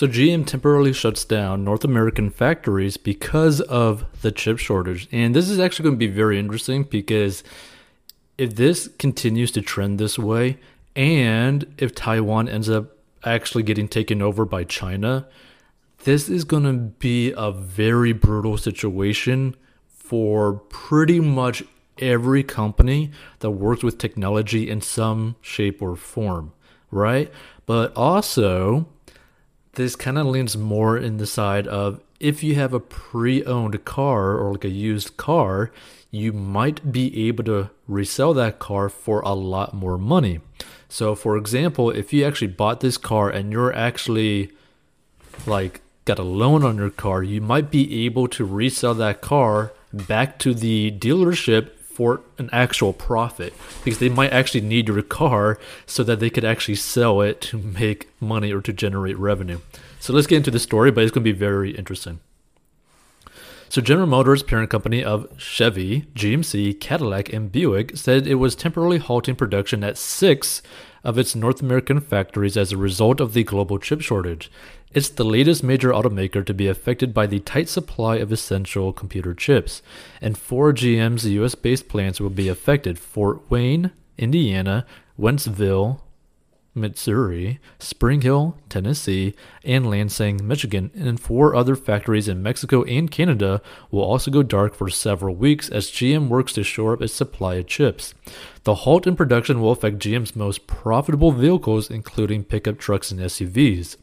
So GM temporarily shuts down North American factories because of the chip shortage. And this is actually going to be very interesting because if this continues to trend this way and if Taiwan ends up actually getting taken over by China, this is going to be a very brutal situation for pretty much every company that works with technology in some shape or form, right? But also, this kind of leans more in the side of if you have a pre owned car or like a used car, you might be able to resell that car for a lot more money. So, for example, if you actually bought this car and you're actually like got a loan on your car, you might be able to resell that car back to the dealership an actual profit because they might actually need your car so that they could actually sell it to make money or to generate revenue. So let's get into the story, but it's going to be very interesting. So, General Motors, parent company of Chevy, GMC, Cadillac, and Buick, said it was temporarily halting production at six of its North American factories as a result of the global chip shortage. It's the latest major automaker to be affected by the tight supply of essential computer chips, and four GM's US based plants will be affected Fort Wayne, Indiana, Wentzville, Missouri, Spring Hill, Tennessee, and Lansing, Michigan, and four other factories in Mexico and Canada will also go dark for several weeks as GM works to shore up its supply of chips. The halt in production will affect GM's most profitable vehicles, including pickup trucks and SUVs.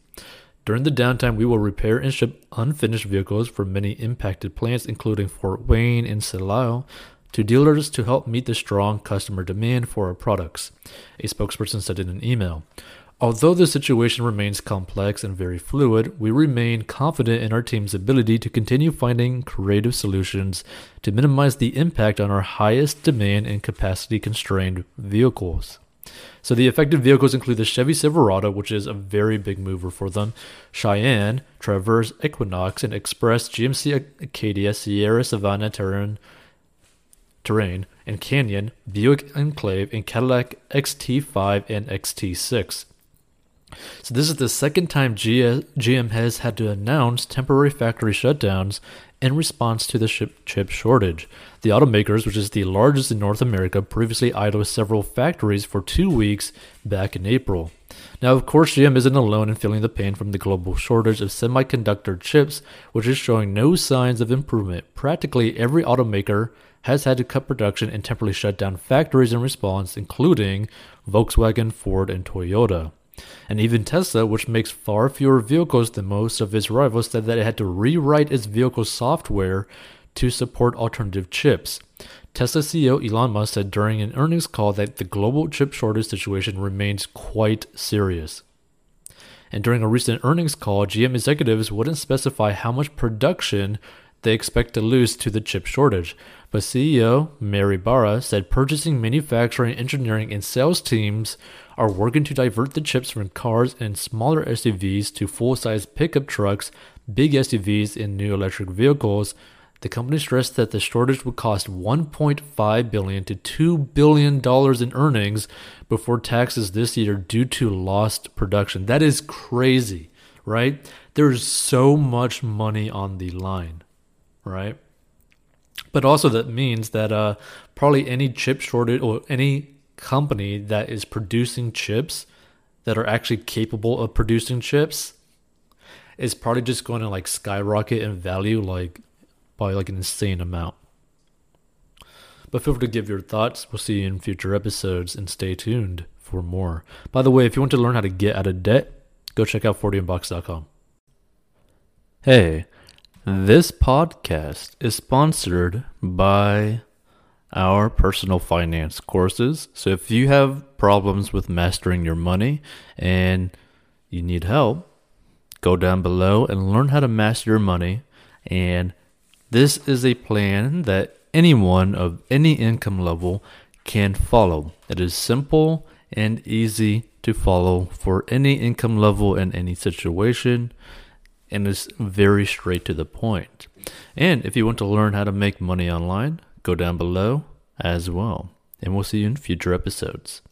During the downtime, we will repair and ship unfinished vehicles from many impacted plants, including Fort Wayne and Silao, to dealers to help meet the strong customer demand for our products, a spokesperson said in an email. Although the situation remains complex and very fluid, we remain confident in our team's ability to continue finding creative solutions to minimize the impact on our highest demand and capacity constrained vehicles. So the affected vehicles include the Chevy Silverado, which is a very big mover for them, Cheyenne, Traverse, Equinox, and Express, GMC Acadia, Sierra, Savana, Terrain, Terrain, and Canyon, Buick Enclave, and Cadillac XT5 and XT6. So this is the second time GM has had to announce temporary factory shutdowns in response to the chip shortage. The automakers, which is the largest in North America, previously idled several factories for two weeks back in April. Now, of course, GM isn't alone in feeling the pain from the global shortage of semiconductor chips, which is showing no signs of improvement. Practically every automaker has had to cut production and temporarily shut down factories in response, including Volkswagen, Ford, and Toyota. And even Tesla, which makes far fewer vehicles than most of its rivals, said that it had to rewrite its vehicle software to support alternative chips. Tesla CEO Elon Musk said during an earnings call that the global chip shortage situation remains quite serious. And during a recent earnings call, GM executives wouldn't specify how much production they expect to lose to the chip shortage. But CEO Mary Barra said purchasing, manufacturing, engineering, and sales teams are working to divert the chips from cars and smaller SUVs to full size pickup trucks, big SUVs, and new electric vehicles. The company stressed that the shortage would cost 1.5 billion to 2 billion dollars in earnings before taxes this year due to lost production. That is crazy, right? There's so much money on the line, right? But also that means that uh, probably any chip shortage or any company that is producing chips that are actually capable of producing chips is probably just going to like skyrocket in value like by like an insane amount. But feel free to give your thoughts. We'll see you in future episodes and stay tuned for more. By the way, if you want to learn how to get out of debt, go check out 40inbox.com. Hey, this podcast is sponsored by our personal finance courses. So if you have problems with mastering your money and you need help, go down below and learn how to master your money. And this is a plan that anyone of any income level can follow. It is simple and easy to follow for any income level in any situation and is very straight to the point. And if you want to learn how to make money online, go down below as well. And we'll see you in future episodes.